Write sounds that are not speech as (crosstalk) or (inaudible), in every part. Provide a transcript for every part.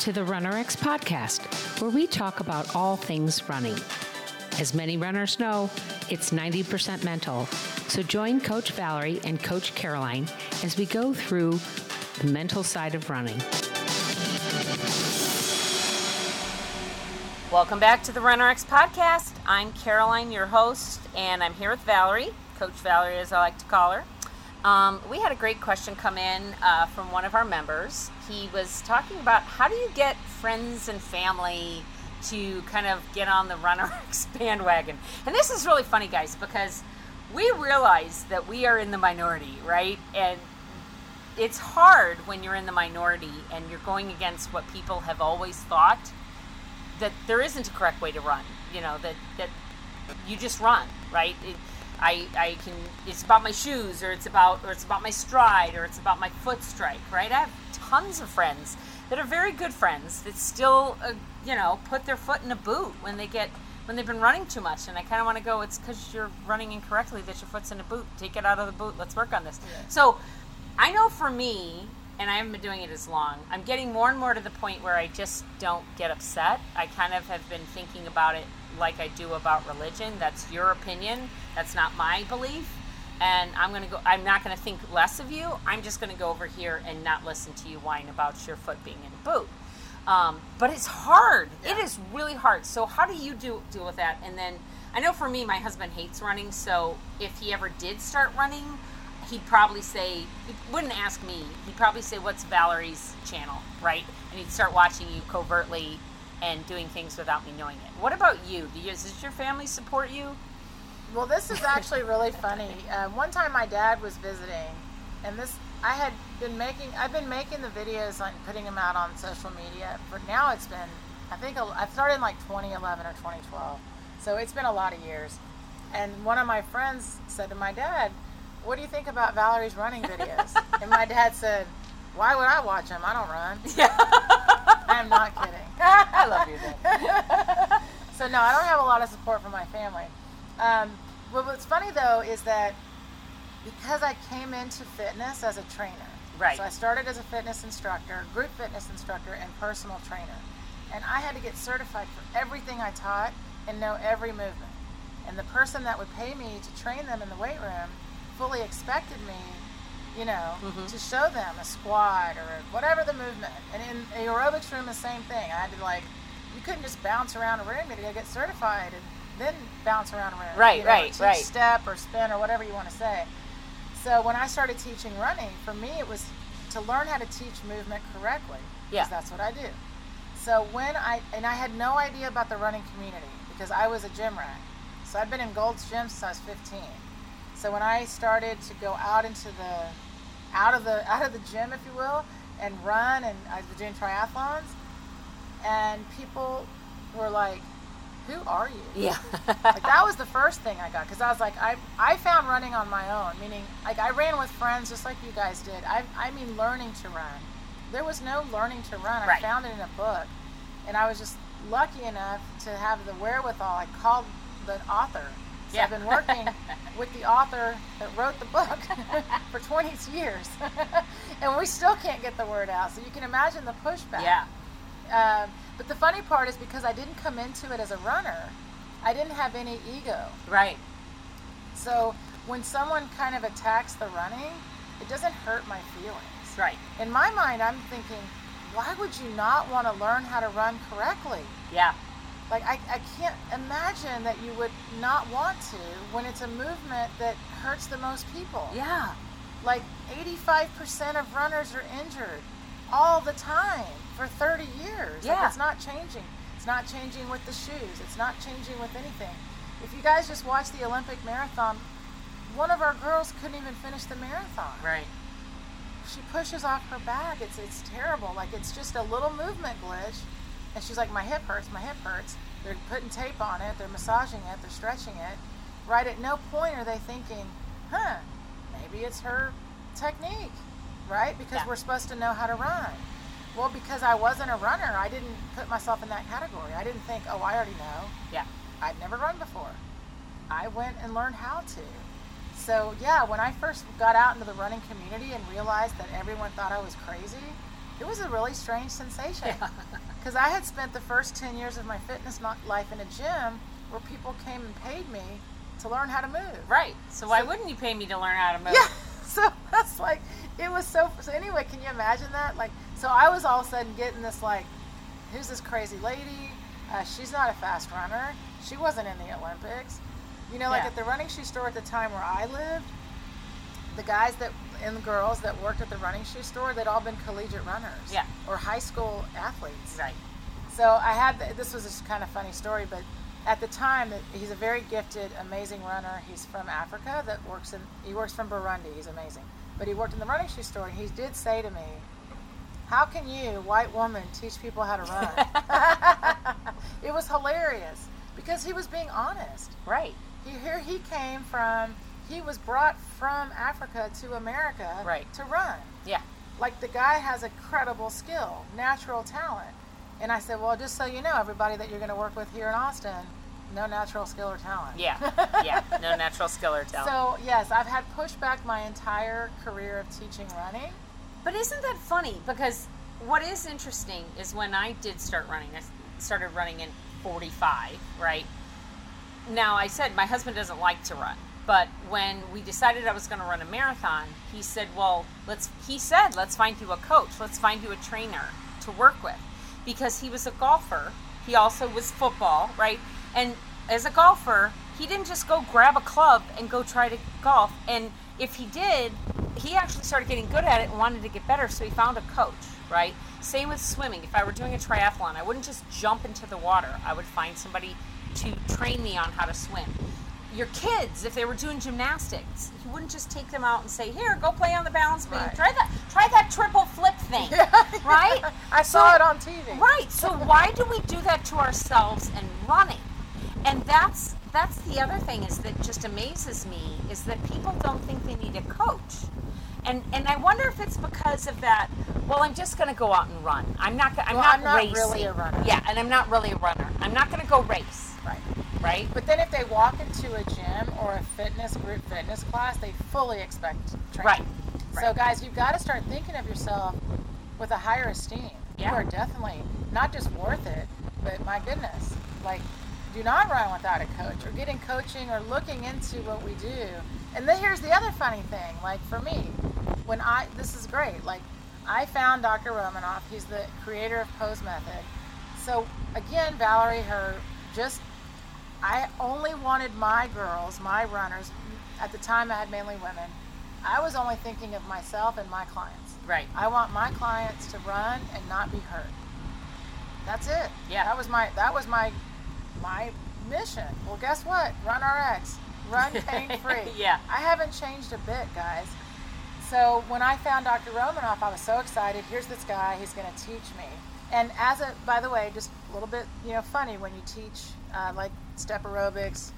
to the RunRx podcast, where we talk about all things running. As many runners know, it's 90% mental. So join Coach Valerie and Coach Caroline as we go through the mental side of running. Welcome back to the RunRx podcast. I'm Caroline, your host, and I'm here with Valerie, Coach Valerie, as I like to call her. Um, we had a great question come in uh, from one of our members. He was talking about how do you get friends and family to kind of get on the RunRx (laughs) bandwagon. And this is really funny, guys, because we realize that we are in the minority, right? And it's hard when you're in the minority and you're going against what people have always thought that there isn't a correct way to run. You know that that you just run, right? It, I, I can it's about my shoes or it's about or it's about my stride or it's about my foot strike right? I have tons of friends that are very good friends that still uh, you know put their foot in a boot when they get when they've been running too much. And i kind of want to go it's because you're running incorrectly that your foot's in a boot. Take it out of the boot. Let's work on this. Yeah. so i know for me and i haven't been doing it as long i'm getting more and more to the point where i just don't get upset. I kind of have been thinking about it like I do about religion. That's your opinion. That's not my belief. And I'm gonna go. I'm not gonna think less of you. I'm just gonna go over here and not listen to you whine about your foot being in a boot. Um, but it's hard. Yeah. It is really hard. So how do you do deal with that? And then I know for me, my husband hates running. So if he ever did start running, he'd probably say he wouldn't ask me. He'd probably say, "What's Valerie's channel?" Right? And he'd start watching you covertly and doing things without me knowing it. What about you? Do you does your family support you? Well, this is actually really funny. Uh, one time, my dad was visiting, and this I had been making. I've been making the videos and putting them out on social media. For now, it's been I think I started in like 2011 or 2012, so it's been a lot of years. And one of my friends said to my dad, "What do you think about Valerie's running videos?" (laughs) and my dad said, "Why would I watch them? I don't run." Yeah. (laughs) I'm not kidding. (laughs) I love you. (laughs) so no, I don't have a lot of support from my family. Um, what's funny though is that because I came into fitness as a trainer. Right. So I started as a fitness instructor, group fitness instructor, and personal trainer. And I had to get certified for everything I taught and know every movement. And the person that would pay me to train them in the weight room fully expected me you know, mm-hmm. to show them a squat or whatever the movement. And in the aerobics room, the same thing. I had to like, you couldn't just bounce around a room. You had to get certified and then bounce around a room. Right, you know, right, right. Step or spin or whatever you want to say. So when I started teaching running, for me it was to learn how to teach movement correctly. Yeah. That's what I do. So when I and I had no idea about the running community because I was a gym rat. So I'd been in Gold's Gym since I was 15. So when I started to go out into the out of the out of the gym, if you will, and run, and uh, I was doing triathlons, and people were like, "Who are you?" Yeah, like that was the first thing I got because I was like, I I found running on my own, meaning like I ran with friends just like you guys did. I I mean learning to run. There was no learning to run. Right. I found it in a book, and I was just lucky enough to have the wherewithal. I called the author so yeah. I've been working (laughs) with the author that wrote the book (laughs) for 20 years. (laughs) and we still can't get the word out. So you can imagine the pushback. Yeah. Um, but the funny part is because I didn't come into it as a runner, I didn't have any ego. Right. So when someone kind of attacks the running, it doesn't hurt my feelings. Right. In my mind, I'm thinking, why would you not want to learn how to run correctly? Yeah. Like, I, I can't imagine that you would not want to when it's a movement that hurts the most people. Yeah. Like, 85% of runners are injured all the time for 30 years. Yeah. Like, it's not changing. It's not changing with the shoes, it's not changing with anything. If you guys just watch the Olympic marathon, one of our girls couldn't even finish the marathon. Right. She pushes off her back. It's it's terrible. Like it's just a little movement glitch and she's like, my hip hurts, my hip hurts. They're putting tape on it, they're massaging it, they're stretching it. Right at no point are they thinking, huh, maybe it's her technique, right? Because yeah. we're supposed to know how to run. Well, because I wasn't a runner, I didn't put myself in that category. I didn't think, oh, I already know. Yeah. I'd never run before. I went and learned how to. So, yeah, when I first got out into the running community and realized that everyone thought I was crazy, it was a really strange sensation because (laughs) I had spent the first 10 years of my fitness life in a gym where people came and paid me to learn how to move. Right. So why So- wouldn't you pay me to learn how to move? Yeah. (laughs) So that's like, it was so. So anyway, can you imagine that? Like, so I was all of a sudden getting this like, who's this crazy lady? Uh, she's not a fast runner. She wasn't in the Olympics. You know, like Yeah. at the running shoe store at the time where I lived, the guys that and the girls that worked at the running shoe store, they'd all been collegiate runners. Yeah. Or high school athletes. Right. So I had the, this was just kind of funny story, but at the time he's a very gifted, amazing runner. He's from Africa that works in he works from Burundi. He's amazing, but he worked in the running shoe store, and he did say to me, "How can you, white woman, teach people how to run?" (laughs) it was hilarious because he was being honest. Right. He, here he came from. He was brought from Africa to America Right. to run Yeah. like the guy has a credible skill, natural talent. And I said, well, just so you know, everybody that you're going to work with here in Austin, no natural skill or talent. Yeah. Yeah. No (laughs) natural skill or talent. So yes, I've had pushback my entire career of teaching running. But isn't that funny? Because what is interesting is when I did start running, I started running in 45, right? Now, I said my husband doesn't like to run, but when we decided I was going to run a marathon, he said, "Well, let's." He said, "Let's find you a coach. Let's find you a trainer to work with," because he was a golfer. He also was football, right? And as a golfer, he didn't just go grab a club and go try to golf. And if he did, he actually started getting good at it and wanted to get better, so he found a coach, right? Same with swimming. If I were doing a triathlon, I wouldn't just jump into the water. I would find somebody to train me on how to swim. Your kids, if they were doing gymnastics, you wouldn't just take them out and say, "Here, go play on the balance beam. Right. Try that. Try that triple flip thing." (laughs) Right? I saw So- it on TV. Right. So why do we do that to ourselves and running? And that's that's the other thing is that just amazes me is that people don't think they need a coach. And and I wonder if it's because of that. Well, I'm just going to go out and run. I'm not. I'm Well, not, I'm not racing. really a runner. Yeah, and I'm not really a runner. I'm not going to go race. Right. Right. But then if they walk into a gym or a fitness group fitness class, they fully expect training. Right. So guys, you've got to start thinking of yourself with a higher esteem. Yeah. You are definitely not just worth it, but my goodness, like do not run without a coach or getting coaching or looking into what we do. And then here's the other funny thing, like for me, when I this is great, like I found Dr. Romanov, he's the creator of Pose Method. So again, Valerie, her just I only wanted my girls, my runners, at the time I had mainly women. I was only thinking of myself and my clients. Right. I want my clients to run and not be hurt. That's it. Yeah. That was my that was my my mission. Well, guess what? Run RX. Run (laughs) pain free. Yeah. I haven't changed a bit, guys. So when I found Dr. Romanov, I was so excited. Here's this guy. He's going to teach me. And as a, by the way, just a little bit, you know, funny when you teach uh, like step aerobics,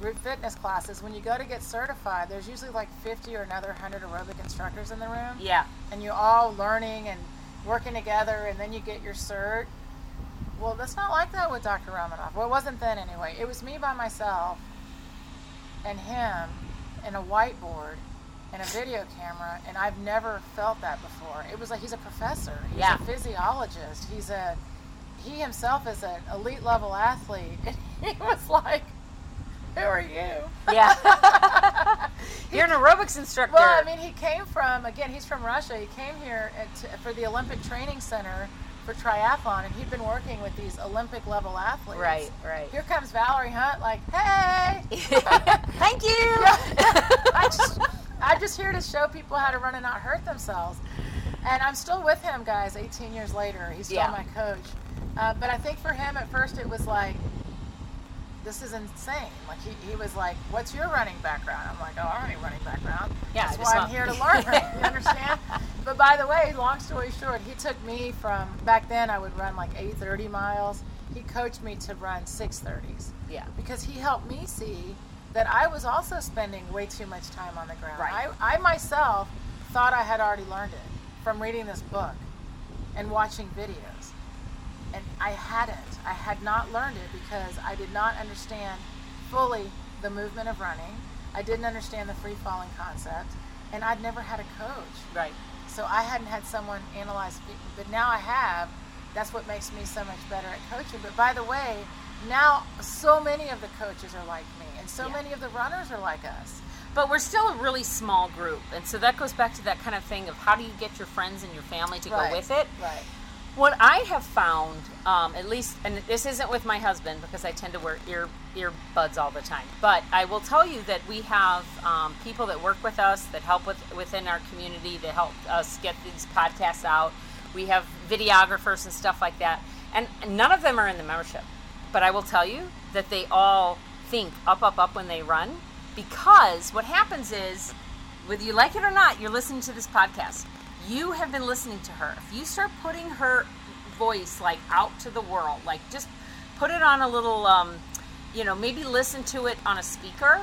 group fitness classes. When you go to get certified, there's usually like 50 or another 100 aerobic instructors in the room Yeah. and you're all learning and working together and then you get your cert. Well, that's not like that with Dr. Romanov. Well, it wasn't then anyway. It was me by myself and him and a whiteboard and a video camera, and I've never felt that before. It was like he's a professor, he's Yeah. a physiologist, he's a he himself is an elite level athlete, and (laughs) he was like, "Who are you?" Yeah. (laughs) You're an aerobics instructor. Well, I mean, he came from again. He's from Russia. He came here at, for the Olympic Training Center for triathlon, and he'd been working with these Olympic level athletes. Right, right. Here comes Valerie Hunt, like, hey, (laughs) Thank you. I just, I'm just here to show people how to run and not hurt themselves. And I'm still with him, guys. 18 years later, he's still Yeah. my coach. Uh, but I think for him, at first, it was like, this is insane. Like he, he was like, "What's your running background?" I'm like, "Oh, I don't have running background. Yeah, that's why I'm here to (laughs) learn." you understand? But by the way, long story short, he took me from back then. I would run like 8:30 miles. He coached me to run 6:30s yeah. because he helped me see that I was also spending way too much time on the ground. Right. I, I myself thought I had already learned it from reading this book and watching videos. And I hadn't. I had not learned it because I did not understand fully the movement of running. I didn't understand the free falling concept. and I'd never had a coach. Right. So I hadn't had someone analyze, but now I have. That's what makes me so much better at coaching. But by the way, now so many of the coaches are like me, and so Yeah. many of the runners are like us. But we're still a really small group, and so that goes back to that kind of thing of how do you get your friends and your family to Right. go with it. Right. What I have found, um, at least, and this isn't with my husband because I tend to wear ear earbuds all the time, but I will tell you that we have um, people that work with us that help with within our community that help us get these podcasts out. We have videographers and stuff like that, and none of them are in the membership. But I will tell you that they all think up, up, up when they run because what happens is whether you like it or not, you're listening to this podcast. You have been listening to her. If you start putting her voice like out to the world, like just put it on a little, um, you know, maybe listen to it on a speaker.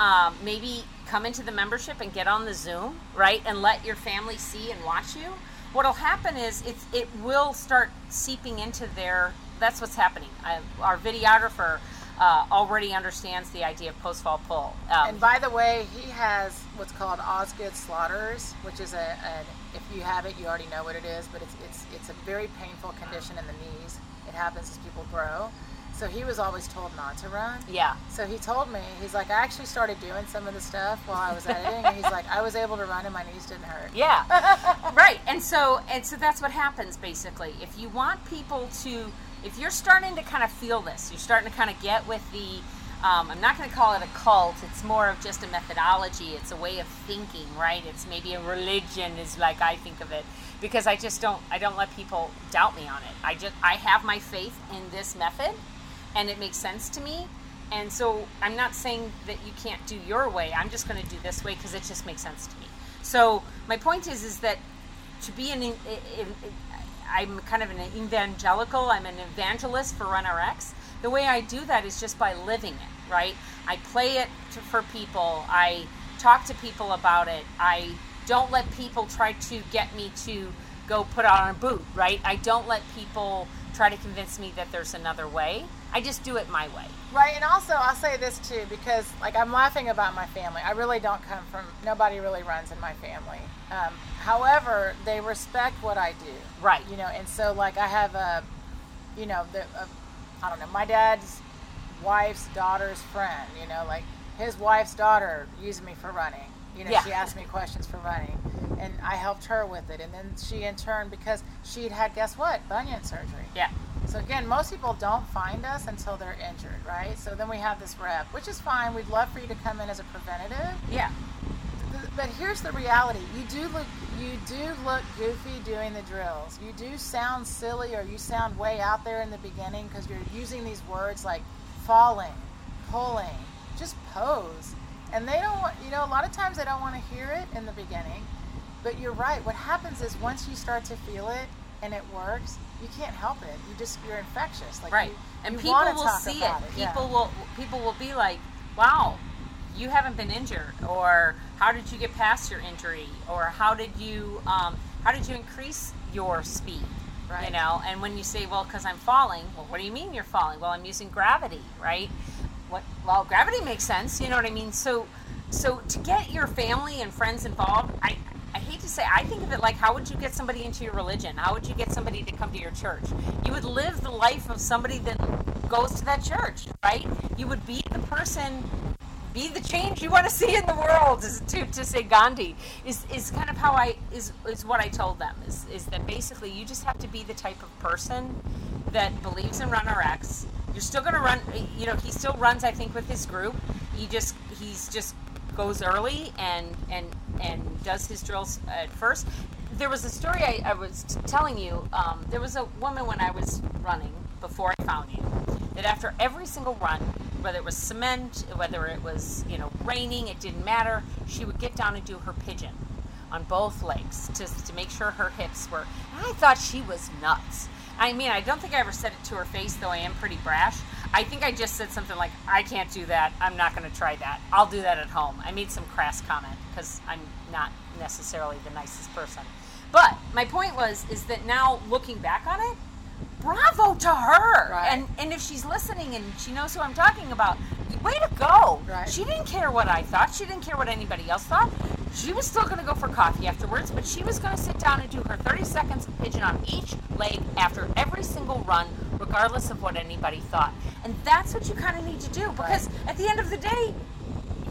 Um, maybe come into the membership and get on the Zoom, right, and let your family see and watch you. What'll happen is it's it will start seeping into their. That's what's happening. I, our videographer uh, already understands the idea of pose fall pull. Um, And by the way, he has what's called Osgood-Schlatter's, which is a, an if you have it, you already know what it is, but it's it's it's a very painful condition in the knees. It happens as people grow. So he was always told not to run. yeah. So he told me, he's like, I actually started doing some of the stuff while I was editing, and he's like, I was able to run and my knees didn't hurt. Yeah. (laughs) right. And so and so that's what happens basically. If you want people to if you're starting to kind of feel this, you're starting to kind of get with the um, I'm not going to call it a cult. It's more of just a methodology. It's a way of thinking, right? It's maybe a religion, is like I think of it, because I just don't. I don't let people doubt me on it. I just I have my faith in this method, and it makes sense to me. And so I'm not saying that you can't do your way. I'm just going to do this way because it just makes sense to me. So my point is, is that to be an, in, in, I'm kind of an evangelical. I'm an evangelist for RunRx. The way I do that is just by living it, right? I play it to, for people. I talk to people about it. I don't let people try to get me to go put on a boot, right? I don't let people try to convince me that there's another way. I just do it my way. Right, and also I'll say this too because like I'm laughing about my family. I really don't come from nobody really runs in my family. Um, however, they respect what I do. Right. You know, and so like I have a, you know, the a, I don't know, my dad's wife's daughter's friend. You know, like his wife's daughter used me for running. You know, Yeah. she asked me questions for running, and I helped her with it. And then she, in turn, because she'd had guess what, bunion surgery. Yeah. So again, most people don't find us until they're injured, right? So then we have this rep, which is fine. We'd love for you to come in as a preventative. Yeah. But here's the reality: you do look, you do look goofy doing the drills. You do sound silly, or you sound way out there in the beginning because you're using these words like falling, pulling. Just pose, and they don't want. You know, a lot of times they don't want to hear it in the beginning. But you're right. What happens is once you start to feel it and it works, you can't help it. You just you're infectious. Like right you- and you people will see it yeah. people will people will be like wow you haven't been injured or how did you get past your injury or how did you um, how did you increase your speed Right. you know and when you say well because i'm falling well what do you mean you're falling well i'm using gravity right what well gravity makes sense you know what i mean so so to get your family and friends involved i I hate to say, I think of it like how would you get somebody into your religion? How would you get somebody to come to your church? You would live the life of somebody that goes to that church, right? You would be the person, be the change you want to see in the world. Is to, to say Gandhi is, is kind of how I is is what I told them is is that basically you just have to be the type of person that believes in RunRx. You're still going to run. You know, he still runs. I think with his group. He just he's just goes early and and and does his drills at first. There was a story I, I was telling you. Um, there was a woman when I was running before I found you that after every single run, whether it was cement, whether it was you know raining, it didn't matter. She would get down and do her pigeon on both legs just to make sure her hips were. I thought she was nuts. I mean, I don't think I ever said it to her face, though I am pretty brash. I think I just said something like, I can't do that. I'm not going to try that. I'll do that at home. I made some crass comment because I'm not necessarily the nicest person. But my point was, is that now looking back on it, bravo to her. Right. And and if she's listening and she knows who I'm talking about, way to go. Right. She didn't care what I thought. She didn't care what anybody else thought. She was still going to go for coffee afterwards, but she was going to sit down and do her 30 seconds pigeon on each leg after every single run, regardless of what anybody thought. And that's what you kind of need to do because Right. at the end of the day,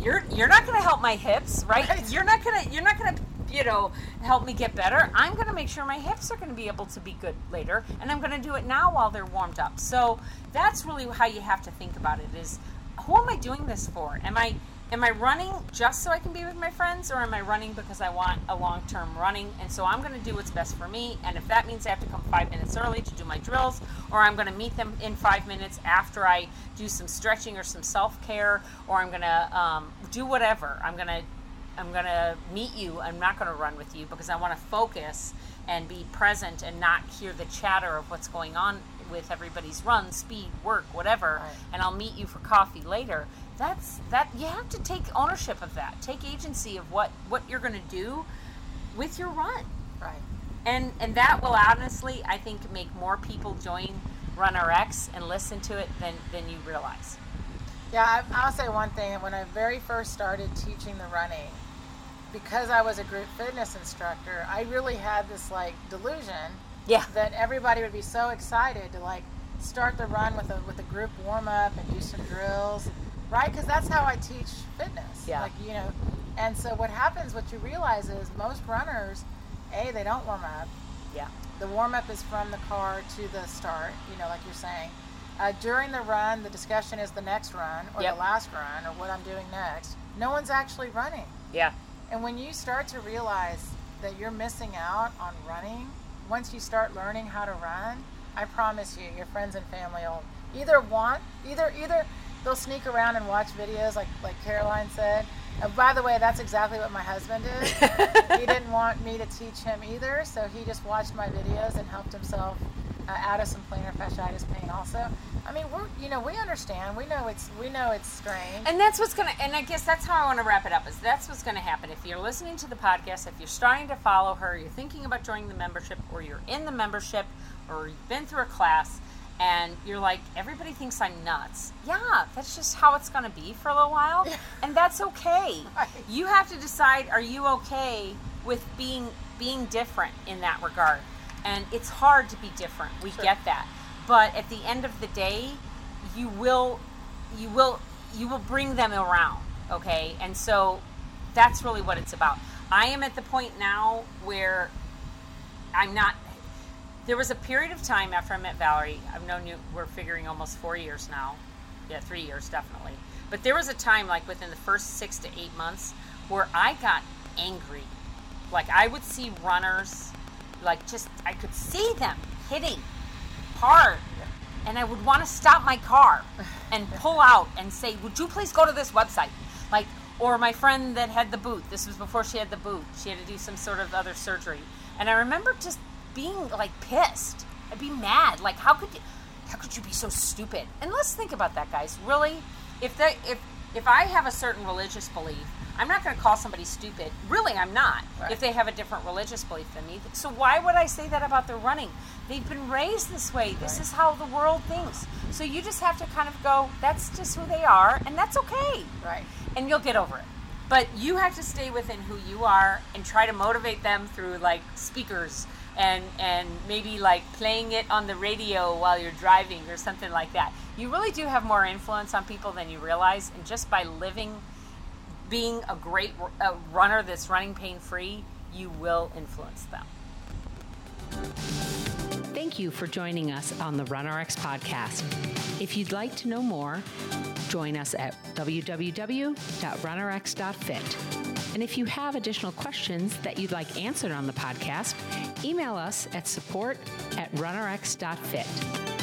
you're you're not going to help my hips, right? Right. You're not going to you're not going to you know help me get better. I'm going to make sure my hips are going to be able to be good later, and I'm going to do it now while they're warmed up. So that's really how you have to think about it: is who am I doing this for? Am I am I running just so I can be with my friends, or am I running because I want a long term running? And so I'm going to do what's best for me. And if that means I have to come five minutes early to do my drills, or I'm going to meet them in five minutes after I do some stretching or some self care, or I'm going to um, do whatever. I'm going to I'm going to meet you. I'm not going to run with you because I want to focus and be present and not hear the chatter of what's going on with everybody's run, speed, work, whatever. Right. And I'll meet you for coffee later. That's that you have to take ownership of that. Take agency of what what you're going to do with your run. Right. And and that will honestly, I think, make more people join RunRx and listen to it than than you realize. Yeah, I, I'll say one thing. When I very first started teaching the running, because I was a group fitness instructor, I really had this like delusion Yeah. that everybody would be so excited to like start the run with a with a group warm up and do some drills, right? Because that's how I teach fitness. Yeah. Like you know, and so what happens? What you realize is most runners, a they don't warm up. Yeah. The warm up is from the car to the start, you know, like you're saying. Uh, during the run, the discussion is the next run or Yep. the last run or what I'm doing next. No one's actually running. Yeah. And when you start to realize that you're missing out on running, once you start learning how to run, I promise you, your friends and family will either want, either either they'll sneak around and watch videos like like Caroline said. Uh, by the way, that's exactly what my husband did. (laughs) he didn't want me to teach him either, so he just watched my videos and helped himself uh, out of some plantar fasciitis pain. Also, I mean, we're you know we understand, we know it's we know it's strange. And that's what's gonna. And I guess that's how I want to wrap it up. Is that's what's gonna happen if you're listening to the podcast, if you're starting to follow her, you're thinking about joining the membership, or you're in the membership, or you've been through a class, and you're like, everybody thinks I'm nuts. Yeah, that's just how it's gonna be for a little while, (laughs) and that's okay. Right. You have to decide: Are you okay with being being different in that regard? And it's hard to be different. We Sure. get that, but at the end of the day, you will you will you will bring them around okay and so that's really what it's about i am at the point now where i'm not there was a period of time after i met valerie i've known you we're figuring almost four years now yeah three years definitely but there was a time like within the first six to eight months where i got angry like i would see runners like just i could see them hitting hard and I would want to stop my car and pull out and say, "Would you please go to this website?" Like, or my friend that had the boot. This was before she had the boot. She had to do some sort of other surgery, and I remember just being like pissed. I'd be mad. Like, how could you? How could you be so stupid? And let's think about that, guys. Really, if they if if I have a certain religious belief, I'm not going to call somebody stupid. Really, I'm not. Right. If they have a different religious belief than me. So why would I say that about their running? They've been raised this way. This is how the world thinks. So you just have to kind of go, that's just who they are, and that's okay. right. And you'll get over it. But you have to stay within who you are and try to motivate them through like speakers and and maybe like playing it on the radio while you're driving or something like that. You really do have more influence on people than you realize and just by living being a great uh, runner that's running pain free, you will influence them. Thank you for joining us on the RunRx podcast. If you'd like to know more, join us at www.runrx.fit. And if you have additional questions that you'd like answered on the podcast, email us at support at runrx.fit.